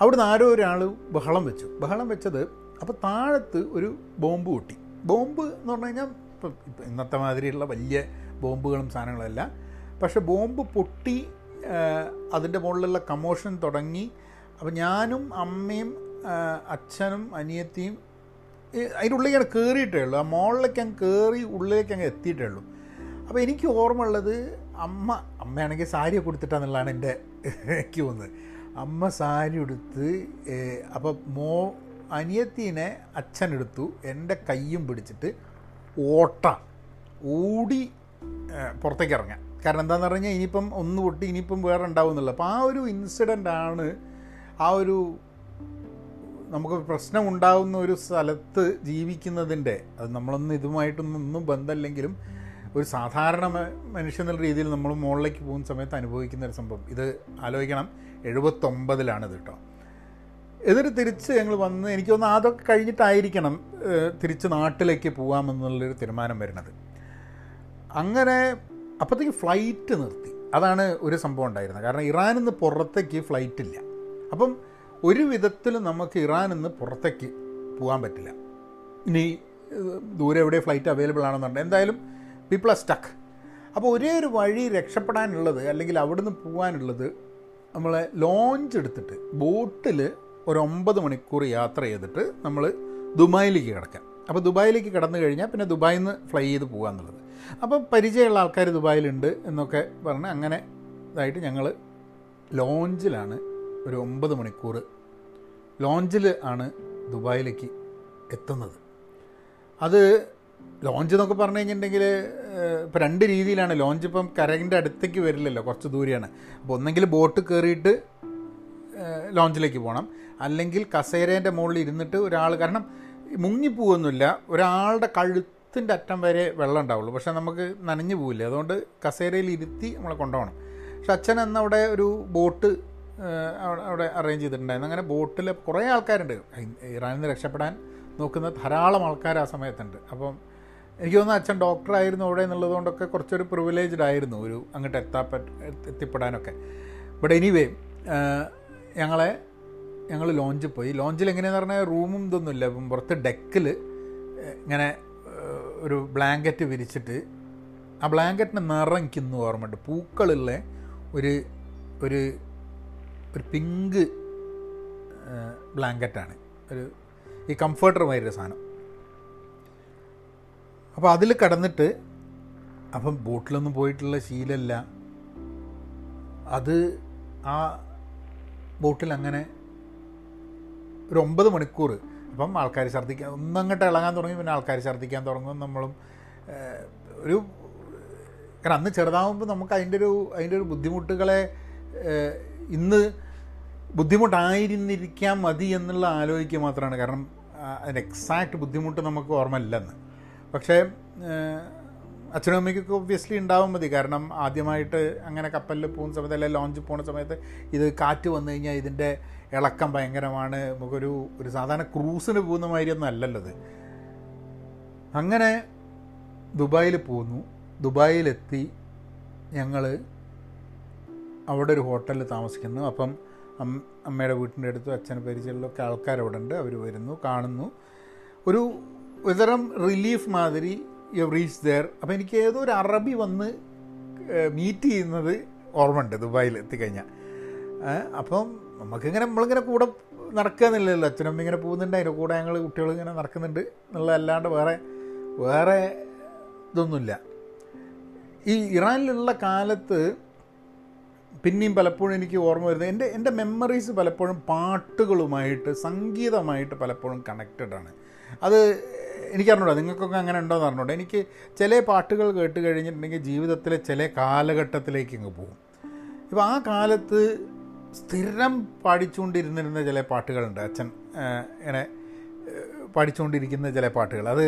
അവിടുന്ന് ആരോ ഒരാൾ ബഹളം വെച്ചു. ബഹളം വെച്ചത് അപ്പോൾ താഴത്ത് ഒരു ബോംബ് പൊട്ടി. ബോംബ് എന്ന് പറഞ്ഞു കഴിഞ്ഞാൽ ഇപ്പം ഇന്നത്തെ മാതിരിയുള്ള വലിയ ബോംബുകളും സാധനങ്ങളല്ല പക്ഷെ ബോംബ് പൊട്ടി അതിന്റെ മുകളിലുള്ള കമോഷൻ തുടങ്ങി. അപ്പോൾ ഞാനും അമ്മയും അച്ഛനും അനിയത്തിയും ഉള്ളിലേക്ക് അങ്ങ് കയറിയിട്ടേ ഉള്ളൂ. ആ മുകളിലേക്ക് അങ്ങ് കയറി ഉള്ളിലേക്ക് അങ്ങ് എത്തിയിട്ടേ ഉള്ളൂ. അപ്പോൾ എനിക്ക് ഓർമ്മ ഉള്ളത് അമ്മ അമ്മയാണെങ്കിൽ സാരി കൊടുത്തിട്ടാന്നുള്ളതാണ് എന്റെ എനിക്ക് തോന്നുന്നത് അമ്മ സാരി ഉടുത്ത് അപ്പോൾ മോ അനിയത്തീനെ അച്ഛനെടുത്തു എന്റെ കയ്യും പിടിച്ചിട്ട് ഓട്ട ഓടി പുറത്തേക്ക് ഇറങ്ങാം കാരണം എന്താണെന്ന് പറഞ്ഞാൽ ഇനിയിപ്പം ഒന്ന് പൊട്ടി ഇനിയിപ്പം വേറെ ഉണ്ടാവുന്നില്ല അപ്പോൾ ആ ഒരു ഇൻസിഡന്റ് ആണ് ആ ഒരു നമുക്ക് പ്രശ്നം ഉണ്ടാകുന്ന ഒരു സ്ഥലത്ത് ജീവിക്കുന്നതിന്റെ അത് നമ്മളൊന്നും ഇതുമായിട്ടൊന്നും ബന്ധമില്ലെങ്കിലും ഒരു സാധാരണ മനുഷ്യനെന്ന രീതിയിൽ നമ്മൾ മുകളിലേക്ക് പോകുന്ന സമയത്ത് അനുഭവിക്കുന്ന ഒരു സംഭവം. ഇത് ആലോചിക്കണം. എഴുപത്തൊമ്പതിലാണിത് കേട്ടോ. എന്നിട്ട് തിരിച്ച് ഞങ്ങൾ വന്ന് എനിക്ക് തോന്നുന്നു അതൊക്കെ കഴിഞ്ഞിട്ടായിരിക്കണം തിരിച്ച് നാട്ടിലേക്ക് പോകാമെന്നുള്ളൊരു തീരുമാനം വരുന്നത്. അങ്ങനെ അപ്പോഴത്തേക്ക് ഫ്ലൈറ്റ് നിർത്തി. അതാണ് ഒരു സംഭവം ഉണ്ടായിരുന്നത്. കാരണം ഇറാനിൽ നിന്ന് പുറത്തേക്ക് ഫ്ലൈറ്റ് ഇല്ല. അപ്പം ഒരു വിധത്തിൽ നമുക്ക് ഇറാനിൽ നിന്ന് പുറത്തേക്ക് പോകാൻ പറ്റില്ല. ഇനി ദൂരെ എവിടെ ഫ്ലൈറ്റ് അവൈലബിൾ ആണെന്നുണ്ട് എന്തായാലും പീപ്പിൾ ആർ സ്റ്റക്ക് അപ്പോൾ ഒരേ ഒരു വഴി രക്ഷപ്പെടാനുള്ളത് അല്ലെങ്കിൽ അവിടുന്ന് പോകാനുള്ളത് നമ്മളെ ലോഞ്ച് എടുത്തിട്ട് ബോട്ടിൽ ഒരു ഒമ്പത് മണിക്കൂർ യാത്ര ചെയ്തിട്ട് നമ്മൾ ദുബായിലേക്ക് കിടക്കാം. അപ്പോൾ ദുബായിലേക്ക് കടന്നു കഴിഞ്ഞാൽ പിന്നെ ദുബായിൽ നിന്ന് ഫ്ലൈ ചെയ്ത് പോകുക എന്നുള്ളത്. അപ്പം പരിചയമുള്ള ആൾക്കാർ ദുബായിലുണ്ട് എന്നൊക്കെ പറഞ്ഞ് അങ്ങനെ ഇതായിട്ട് ഞങ്ങൾ ലോഞ്ചിലാണ് ഒരു ഒമ്പത് മണിക്കൂർ ലോഞ്ചിൽ ആണ് ദുബായിലേക്ക് എത്തുന്നത്. അത് ലോഞ്ച് എന്നൊക്കെ പറഞ്ഞു കഴിഞ്ഞിട്ടുണ്ടെങ്കിൽ ഇപ്പോൾ രണ്ട് രീതിയിലാണ്. ലോഞ്ച് ഇപ്പം കരകിന്റെ അടുത്തേക്ക് വരില്ലല്ലോ കുറച്ച് ദൂരെയാണ്. അപ്പോൾ ഒന്നെങ്കിൽ ബോട്ട് കയറിയിട്ട് ലോഞ്ചിലേക്ക് പോകണം അല്ലെങ്കിൽ കസേരേന്റെ മുകളിൽ ഇരുന്നിട്ട് ഒരാൾ കാരണം മുങ്ങിപ്പോവൊന്നുമില്ല ഒരാളുടെ കഴുത്തിന്റെ അറ്റം വരെ വെള്ളം ഉണ്ടാവുള്ളൂ. പക്ഷേ നമുക്ക് നനഞ്ഞു പോവില്ല. അതുകൊണ്ട് കസേരയിൽ ഇരുത്തി നമ്മളെ കൊണ്ടുപോകണം. പക്ഷെ അച്ഛൻ അന്ന് അവിടെ ഒരു ബോട്ട് അവിടെ അറേഞ്ച് ചെയ്തിട്ടുണ്ടായിരുന്നു. അങ്ങനെ ബോട്ടിൽ കുറേ ആൾക്കാരുണ്ട്. ഇറാനിൽ നിന്ന് രക്ഷപ്പെടാൻ നോക്കുന്ന ധാരാളം ആൾക്കാർ ആ സമയത്തുണ്ട്. അപ്പം എനിക്ക് തോന്നുന്നു അച്ഛൻ ഡോക്ടറായിരുന്നു അവിടെ എന്നുള്ളതുകൊണ്ടൊക്കെ കുറച്ചൊരു പ്രിവിലേജ്ഡ് ആയിരുന്നു ഒരു അങ്ങോട്ട് എത്താപ്പ എത്തിപ്പെടാനൊക്കെ. ബട്ട് എനിവേ ഞങ്ങളെ ഞങ്ങൾ ലോഞ്ചിൽ പോയി. ലോഞ്ചിൽ എങ്ങനെയാന്ന് പറഞ്ഞാൽ റൂമും ഇതൊന്നുമില്ല പുറത്ത് ഡെക്കിൽ ഇങ്ങനെ ഒരു ബ്ലാങ്കറ്റ് വിരിച്ചിട്ട് ആ ബ്ലാങ്കറ്റിന് നിറം എനിക്കിന്ന് ഓർമ്മയുണ്ട്. പൂക്കളുള്ള ഒരു ഒരു ഒരു പിങ്ക് ബ്ലാങ്കറ്റാണ്. ഒരു ഈ കംഫർട്ടർ മാതിരി സാധനം. അപ്പോൾ അതിൽ കടന്നിട്ട് അപ്പം ബോട്ടിലൊന്നും പോയിട്ടുള്ള ശീലമല്ല അത് ആ ബോട്ടിൽ അങ്ങനെ ഒരു ഒമ്പത് മണിക്കൂർ. അപ്പം ആൾക്കാർ ഛർദ്ദിക്കാൻ ഒന്നങ്ങോട്ട് ഇളകാൻ തുടങ്ങി പിന്നെ ആൾക്കാർ ഛർദ്ദിക്കാൻ തുടങ്ങും. നമ്മളും ഒരു കാരണം അന്ന് ചെറുതാവുമ്പോൾ നമുക്ക് അതിന്റെ ഒരു അതിന്റെ ഒരു ബുദ്ധിമുട്ടുകളെ ഇന്ന് ബുദ്ധിമുട്ടായിരുന്നിരിക്കാൻ മതി എന്നുള്ള ആലോചിക്കുക മാത്രമാണ്. കാരണം അതിന്റെ എക്സാക്റ്റ് ബുദ്ധിമുട്ട് നമുക്ക് ഓർമ്മയില്ലെന്ന് പക്ഷേ അച്ഛനും അമ്മയ്ക്കൊക്കെ ഒബ്വിയസ്ലി ഉണ്ടാവും മതി. കാരണം ആദ്യമായിട്ട് അങ്ങനെ കപ്പലിൽ പോകുന്ന സമയത്ത് അല്ലെങ്കിൽ ലോഞ്ചിൽ പോകുന്ന സമയത്ത് ഇത് കാറ്റ് വന്നു കഴിഞ്ഞാൽ ഇതിന്റെ ഇളക്കം ഭയങ്കരമാണ്. നമുക്കൊരു ഒരു സാധാരണ ക്രൂസിന് പോകുന്ന മാതിരിയൊന്നും അല്ലല്ലോ അത് അങ്ങനെ ദുബായിൽ പോന്നു. ദുബായിലെത്തി ഞങ്ങൾ അവിടെ ഒരു ഹോട്ടലിൽ താമസിക്കുന്നു. അപ്പം അമ്മയുടെ വീട്ടിന്റെ അടുത്തും അച്ഛനെ പരിചയമുള്ളൊക്കെ ആൾക്കാരവിടെ ഉണ്ട് അവർ വരുന്നു കാണുന്നു. ഒരു ഒരുതരം റിലീഫ് മാതിരി യു റീച്ച് ദെയർ അപ്പം എനിക്ക് ഏതോ ഒരു അറബി വന്ന് മീറ്റ് ചെയ്യുന്നത് ഓർമ്മയുണ്ട് ദുബായിൽ എത്തിക്കഴിഞ്ഞാൽ അപ്പം നമുക്കിങ്ങനെ നമ്മളിങ്ങനെ കൂടെ നടക്കുക എന്നില്ലല്ലോ അച്ഛനമ്മ ഇങ്ങനെ പോകുന്നുണ്ട് അതിന്റെ കൂടെ ഞങ്ങൾ കുട്ടികൾ ഇങ്ങനെ നടക്കുന്നുണ്ട് എന്നുള്ളതല്ലാണ്ട് വേറെ വേറെ ഇതൊന്നുമില്ല. ഈ ഇറാനിലുള്ള കാലത്ത് പിന്നെയും പലപ്പോഴും എനിക്ക് ഓർമ്മ വരുന്നത് എന്റെ എന്റെ മെമ്മറീസ് പലപ്പോഴും പാട്ടുകളുമായിട്ട് സംഗീതമായിട്ട് പലപ്പോഴും കണക്റ്റഡ് ആണ്. അത് എനിക്കറിഞ്ഞൂടാ നിങ്ങൾക്കൊക്കെ അങ്ങനെ ഉണ്ടോ എന്ന് അറിഞ്ഞൂടാ. എനിക്ക് ചില പാട്ടുകൾ കേട്ട് കഴിഞ്ഞിട്ടുണ്ടെങ്കിൽ ജീവിതത്തിലെ ചില കാലഘട്ടത്തിലേക്ക് അങ്ങ് പോകും. ഇപ്പോൾ ആ കാലത്ത് സ്ഥിരം പാടിച്ചുകൊണ്ടിരുന്നിരുന്ന ചില പാട്ടുകളുണ്ട്. അച്ഛൻ ഇങ്ങനെ പാടിച്ചുകൊണ്ടിരിക്കുന്ന ചില പാട്ടുകൾ. അത്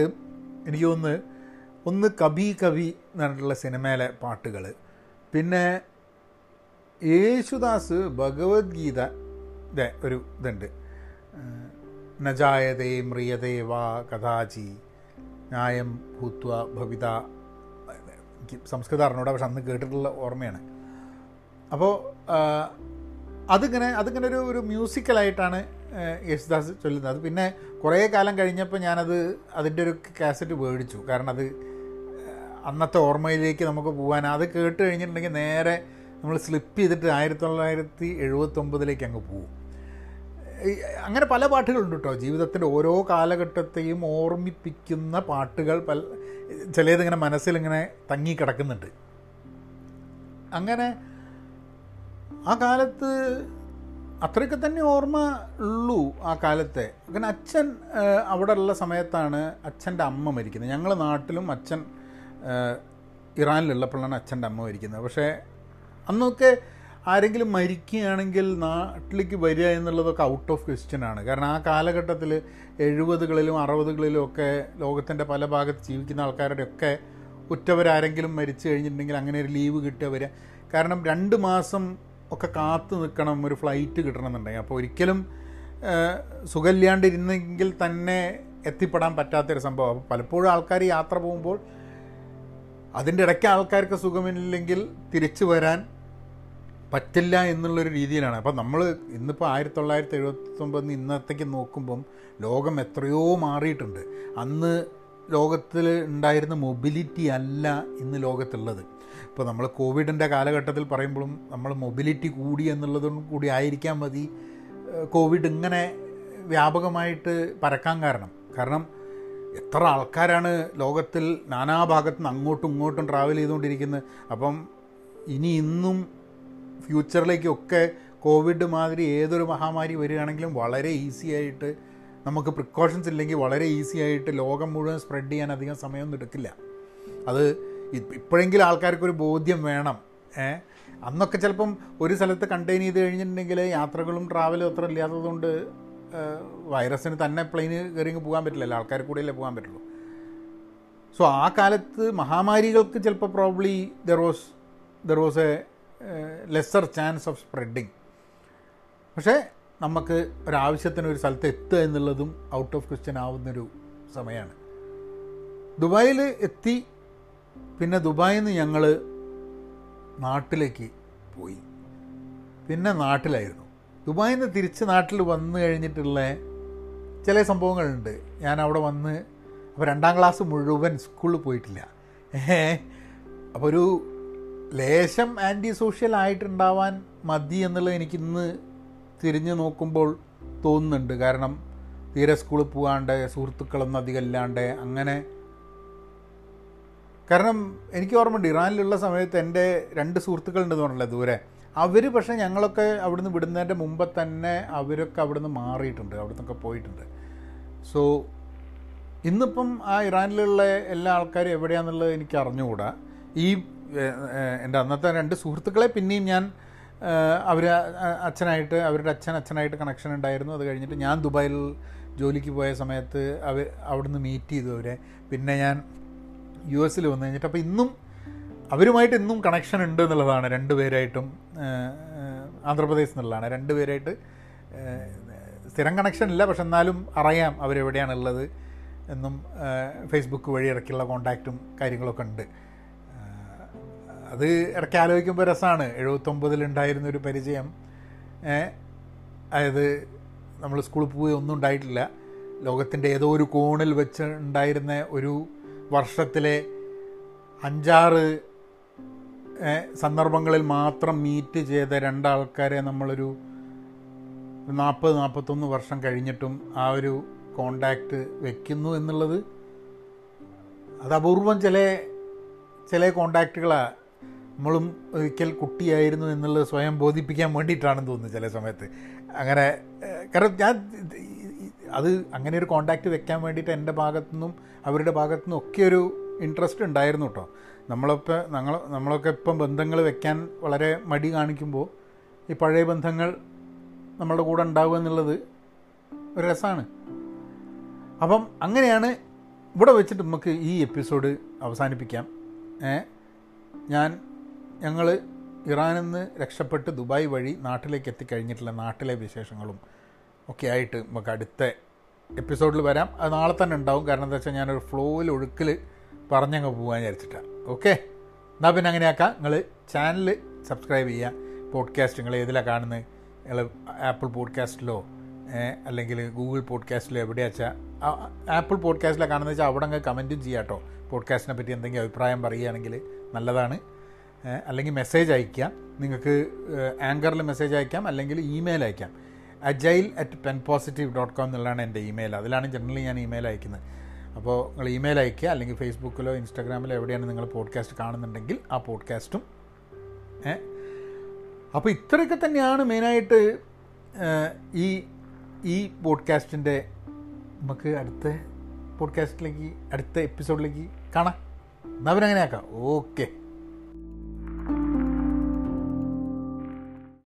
എനിക്ക് തോന്നുന്നു ഒന്ന് കവി കവി എന്ന് പറഞ്ഞിട്ടുള്ള സിനിമയിലെ പാട്ടുകൾ. പിന്നെ യേശുദാസ് ഭഗവത്ഗീത ഒരു ഇതുണ്ട്. നജായതേ മ്രിയതേ വാ കഥാചി. ന്യായം ഭൂത്വ ഭവിത. സംസ്കൃതം അറിഞ്ഞൂടെ പക്ഷെ അന്ന് കേട്ടിട്ടുള്ള ഓർമ്മയാണ്. അപ്പോൾ അതിങ്ങനെ അതിങ്ങനെ ഒരു ഒരു മ്യൂസിക്കലായിട്ടാണ് യേശുദാസ് ചൊല്ലുന്നത്. അത് പിന്നെ കുറേ കാലം കഴിഞ്ഞപ്പോൾ ഞാനത് അതിന്റെ ഒരു കാസറ്റ് മേടിച്ചു. കാരണം അത് അന്നത്തെ ഓർമ്മയിലേക്ക് നമുക്ക് പോകാൻ അത് കേട്ട് കഴിഞ്ഞിട്ടുണ്ടെങ്കിൽ നേരെ നമ്മൾ സ്ലിപ്പ് ചെയ്തിട്ട് ആയിരത്തി തൊള്ളായിരത്തി എഴുപത്തൊമ്പതിലേക്ക് അങ്ങ് പോകും അങ്ങനെ പല പാട്ടുകളുണ്ട് കേട്ടോ. ജീവിതത്തിന്റെ ഓരോ കാലഘട്ടത്തെയും ഓർമ്മിപ്പിക്കുന്ന പാട്ടുകൾ പല ചിലതിങ്ങനെ മനസ്സിലിങ്ങനെ തങ്ങിക്കിടക്കുന്നുണ്ട്. അങ്ങനെ ആ കാലത്ത് അത്രയൊക്കെ തന്നെ ഓർമ്മ ഉള്ളൂ ആ കാലത്തെ. അങ്ങനെ അച്ഛൻ അവിടെ ഉള്ള സമയത്താണ് അച്ഛന്റെ അമ്മ മരിക്കുന്നത്. ഞങ്ങൾ നാട്ടിലും അച്ഛൻ ഇറാനിലുള്ളപ്പോഴാണ് അച്ഛന്റെ അമ്മ മരിക്കുന്നത്. പക്ഷേ അന്നൊക്കെ ആരെങ്കിലും മരിക്കുകയാണെങ്കിൽ നാട്ടിലേക്ക് വരിക എന്നുള്ളതൊക്കെ ഔട്ട് ഓഫ് ക്വസ്റ്റ്യൻ ആണ്. കാരണം ആ കാലഘട്ടത്തിൽ എഴുപതുകളിലും അറുപതുകളിലും ഒക്കെ ലോകത്തിന്റെ പല ഭാഗത്ത് ജീവിക്കുന്ന ആൾക്കാരുടെ ഒക്കെ ഉറ്റവരാരെങ്കിലും മരിച്ചു കഴിഞ്ഞിട്ടുണ്ടെങ്കിൽ അങ്ങനെ ഒരു ലീവ് കിട്ടുക വരിക. കാരണം രണ്ട് മാസം ഒക്കെ കാത്തു നിൽക്കണം ഒരു ഫ്ലൈറ്റ് കിട്ടണമെന്നുണ്ടെങ്കിൽ. അപ്പോൾ ഒരിക്കലും സുഖമില്ലാണ്ടിരുന്നെങ്കിൽ തന്നെ എത്തിപ്പെടാൻ പറ്റാത്തൊരു സംഭവം. അപ്പോൾ പലപ്പോഴും ആൾക്കാർ യാത്ര പോകുമ്പോൾ അതിന്റെ ഇടയ്ക്ക് ആൾക്കാർക്ക് സുഖമില്ലെങ്കിൽ തിരിച്ചു വരാൻ പറ്റില്ല എന്നുള്ളൊരു രീതിയിലാണ്. അപ്പം നമ്മൾ ഇന്നിപ്പോൾ ആയിരത്തി തൊള്ളായിരത്തി എഴുപത്തൊമ്പതിന് ഇന്നത്തേക്ക് നോക്കുമ്പം ലോകം എത്രയോ മാറിയിട്ടുണ്ട്. അന്ന് ലോകത്തിൽ ഉണ്ടായിരുന്ന മൊബിലിറ്റി അല്ല ഇന്ന് ലോകത്തുള്ളത്. ഇപ്പോൾ നമ്മൾ കോവിഡിന്റെ കാലഘട്ടത്തിൽ പറയുമ്പോഴും നമ്മൾ മൊബിലിറ്റി കൂടി എന്നുള്ളതും കൂടി ആയിരിക്കാൻ മതി. കോവിഡ് ഇങ്ങനെ വ്യാപകമായിട്ട് പരക്കാൻ കാരണം. കാരണം എത്ര ആൾക്കാരാണ് ലോകത്തിൽ നാനാഭാഗത്തു നിന്ന് അങ്ങോട്ടും ഇങ്ങോട്ടും ട്രാവൽ ചെയ്തുകൊണ്ടിരിക്കുന്നത്. അപ്പം ഇനി ഇന്നും ഫ്യൂച്ചറിലേക്കൊക്കെ കോവിഡ് മാതിരി ഏതൊരു മഹാമാരി വരികയാണെങ്കിലും വളരെ ഈസി ആയിട്ട് നമുക്ക് പ്രിക്കോഷൻസ് ഇല്ലെങ്കിൽ വളരെ ഈസി ആയിട്ട് ലോകം മുഴുവൻ സ്പ്രെഡ് ചെയ്യാൻ അധികം സമയമൊന്നും എടുക്കില്ല. അത് ഇപ്പോഴെങ്കിലും ആൾക്കാർക്കൊരു ബോധ്യം വേണം. അന്നൊക്കെ ചിലപ്പം ഒരു സ്ഥലത്ത് കണ്ടെയ്ൻ ചെയ്ത് കഴിഞ്ഞിട്ടുണ്ടെങ്കിൽ യാത്രകളും ട്രാവലും അത്ര ഇല്ലാത്തതുകൊണ്ട് വൈറസിന് തന്നെ പ്ലെയിന് കയറി പോകാൻ പറ്റില്ലല്ലോ ആൾക്കാർ കൂടെയല്ലേ പോകാൻ പറ്റുള്ളൂ. സോ ആ കാലത്ത് മഹാമാരികൾക്ക് ചിലപ്പോൾ probably there was there was a lesser chance of spreading പക്ഷേ നമുക്ക് ഒരാവശ്യത്തിന് ഒരു സ്ഥലത്ത് എത്തുക എന്നുള്ളതും ഔട്ട് ഓഫ് ക്വസ്റ്റ്യൻ ആവുന്നൊരു സമയമാണ് ദുബായിൽ എത്തി പിന്നെ ദുബായിൽ നിന്ന് ഞങ്ങൾ നാട്ടിലേക്ക് പോയി. പിന്നെ നാട്ടിലായിരുന്നു. ദുബായിൽ നിന്ന് തിരിച്ച് നാട്ടിൽ വന്നു കഴിഞ്ഞിട്ടുള്ള ചില സംഭവങ്ങളുണ്ട്. ഞാൻ അവിടെ വന്ന് അപ്പോൾ രണ്ടാം ക്ലാസ് മുഴുവൻ സ്കൂളിൽ പോയിട്ടില്ല. അപ്പോൾ ഒരു ലേശം ആന്റി സോഷ്യൽ ആയിട്ടുണ്ടാവാൻ മതി എന്നുള്ളത് എനിക്കിന്ന് തിരിഞ്ഞു നോക്കുമ്പോൾ തോന്നുന്നുണ്ട്. കാരണം തീരെ സ്കൂളിൽ പോകാണ്ട് സുഹൃത്തുക്കളൊന്നും അധികം ഇല്ലാണ്ട് അങ്ങനെ. കാരണം എനിക്ക് ഓർമ്മയുണ്ട് ഇറാനിലുള്ള സമയത്ത് എന്റെ രണ്ട് സുഹൃത്തുക്കളുണ്ടെന്ന് പറഞ്ഞില്ലേ ദൂരെ? അവർ പക്ഷേ ഞങ്ങളൊക്കെ അവിടുന്ന് വിടുന്നതിന്റെ മുമ്പ് തന്നെ അവരൊക്കെ അവിടുന്ന് മാറിയിട്ടുണ്ട് അവിടുന്നൊക്കെ പോയിട്ടുണ്ട്. സോ ഇന്നിപ്പം ആ ഇറാനിലുള്ള എല്ലാ ആൾക്കാരും എവിടെയാണെന്നുള്ളത് എനിക്ക് അറിഞ്ഞുകൂടാ ഈ എന്റെ അന്നത്തെ രണ്ട് സുഹൃത്തുക്കളെ പിന്നെയും ഞാൻ അവർ അച്ഛനായിട്ട് അവരുടെ അച്ഛൻ അച്ഛനായിട്ട് കണക്ഷൻ ഉണ്ടായിരുന്നു. അത് കഴിഞ്ഞിട്ട് ഞാൻ ദുബായിൽ ജോലിക്ക് പോയ സമയത്ത് അവർ അവിടുന്ന് മീറ്റ് ചെയ്തു അവരെ. പിന്നെ ഞാൻ യു എസിൽ വന്നു കഴിഞ്ഞിട്ട് അപ്പോൾ ഇന്നും അവരുമായിട്ട് ഇന്നും കണക്ഷൻ ഉണ്ട് എന്നുള്ളതാണ് രണ്ടുപേരായിട്ടും ആന്ധ്രാപ്രദേശ് എന്നുള്ളതാണ്. രണ്ടുപേരായിട്ട് സ്ഥിരം കണക്ഷൻ ഇല്ല പക്ഷെ എന്നാലും അറിയാം അവരെവിടെയാണുള്ളത് എന്നും ഫേസ്ബുക്ക് വഴി ഇടയ്ക്കുള്ള കോണ്ടാക്റ്റും കാര്യങ്ങളൊക്കെ ഉണ്ട്. അത് ഇടയ്ക്ക് ആലോചിക്കുമ്പോൾ രസമാണ് എഴുപത്തൊമ്പതിലുണ്ടായിരുന്ന ഒരു പരിചയം. അതായത് നമ്മൾ സ്കൂളിൽ പോയി ഒന്നും ഉണ്ടായിട്ടില്ല. ലോകത്തിന്റെ ഏതോ ഒരു കോണിൽ വെച്ച് ഉണ്ടായിരുന്ന ഒരു വർഷത്തിലെ അഞ്ചാറ് സന്ദർഭങ്ങളിൽ മാത്രം മീറ്റ് ചെയ്ത രണ്ടാൾക്കാരെ നമ്മളൊരു നാൽപ്പത് നാൽപ്പത്തൊന്ന് വർഷം കഴിഞ്ഞിട്ടും ആ ഒരു കോണ്ടാക്റ്റ് വെക്കുന്നു എന്നുള്ളത്. അത് അപൂർവം ചില ചില കോണ്ടാക്റ്റുകളാണ് നമ്മളും ഒരിക്കൽ കുട്ടിയായിരുന്നു എന്നുള്ളത് സ്വയം ബോധിപ്പിക്കാൻ വേണ്ടിയിട്ടാണെന്ന് തോന്നുന്നു ചില സമയത്ത്. അങ്ങനെ കാരണം ഞാൻ അത് അങ്ങനെ ഒരു കോണ്ടാക്റ്റ് വെക്കാൻ വേണ്ടിയിട്ട് എന്റെ ഭാഗത്തു നിന്നും അവരുടെ ഭാഗത്തു നിന്നും ഒക്കെ ഒരു ഇൻട്രസ്റ്റ് ഉണ്ടായിരുന്നു കേട്ടോ. നമ്മളൊക്കെ ഞങ്ങൾ നമ്മളൊക്കെ ഇപ്പം ബന്ധങ്ങൾ വെക്കാൻ വളരെ മടി കാണിക്കുമ്പോൾ ഈ പഴയ ബന്ധങ്ങൾ നമ്മളുടെ കൂടെ ഉണ്ടാവുക എന്നുള്ളത് ഒരു രസമാണ്. അപ്പം അങ്ങനെയാണ് ഇവിടെ വെച്ചിട്ട് നമുക്ക് ഈ എപ്പിസോഡ് അവസാനിപ്പിക്കാം. ഞാൻ ഞങ്ങൾ ഇറാനിൽ നിന്ന് രക്ഷപ്പെട്ട് ദുബായ് വഴി നാട്ടിലേക്ക് എത്തിക്കഴിഞ്ഞിട്ടുള്ള നാട്ടിലെ വിശേഷങ്ങളും ഒക്കെ ആയിട്ട് നമുക്ക് അടുത്ത എപ്പിസോഡിൽ വരാം. അത് നാളെ തന്നെ ഉണ്ടാവും. കാരണം എന്താ വെച്ചാൽ ഞാനൊരു ഫ്ലോയിൽ ഒഴുക്കിൽ പറഞ്ഞങ്ങ് പോകാൻ വിചാരിച്ചിട്ടാണ് ഓക്കെ? എന്നാൽ പിന്നെ അങ്ങനെയാക്കാം. നിങ്ങൾ ചാനൽ സബ്സ്ക്രൈബ് ചെയ്യുക പോഡ്കാസ്റ്റ് നിങ്ങൾ ഏതിലാണ് കാണുന്നത് നിങ്ങൾ ആപ്പിൾ പോഡ്കാസ്റ്റിലോ അല്ലെങ്കിൽ ഗൂഗിൾ പോഡ്കാസ്റ്റിലോ എവിടെയാ വെച്ചാൽ ആപ്പിൾ പോഡ്കാസ്റ്റിലാണ് കാണുന്നത് വെച്ചാൽ അവിടെ അങ്ങ് കമന്റും ചെയ്യാം കേട്ടോ പോഡ്കാസ്റ്റിനെ പറ്റി എന്തെങ്കിലും അഭിപ്രായം പറയുകയാണെങ്കിൽ നല്ലതാണ്. അല്ലെങ്കിൽ മെസ്സേജ് അയക്കാം. നിങ്ങൾക്ക് ആങ്കറിൽ മെസ്സേജ് അയക്കാം അല്ലെങ്കിൽ ഇമെയിൽ അയക്കാം. Agile at pen positive dot com എന്നുള്ളതാണ് എന്റെ ഇമെയിൽ അതിലാണ് ജനറലി ഞാൻ ഇമെയിൽ അയക്കുന്നത്. അപ്പോൾ നിങ്ങൾ ഇമെയിൽ അയക്കുക അല്ലെങ്കിൽ ഫേസ്ബുക്കിലോ ഇൻസ്റ്റാഗ്രാമിലോ എവിടെയാണ് നിങ്ങൾ പോഡ്കാസ്റ്റ് കാണുന്നുണ്ടെങ്കിൽ ആ പോഡ്കാസ്റ്റും അപ്പോൾ ഇത്രയൊക്കെ തന്നെയാണ് മെയിനായിട്ട് ഈ ഈ പോഡ്കാസ്റ്റിന്റെ നമുക്ക് അടുത്ത പോഡ്കാസ്റ്റിലേക്ക് അടുത്ത എപ്പിസോഡിലേക്ക് കാണാം. എന്നാൽ അവരങ്ങനെ ആക്കാം ഓക്കെ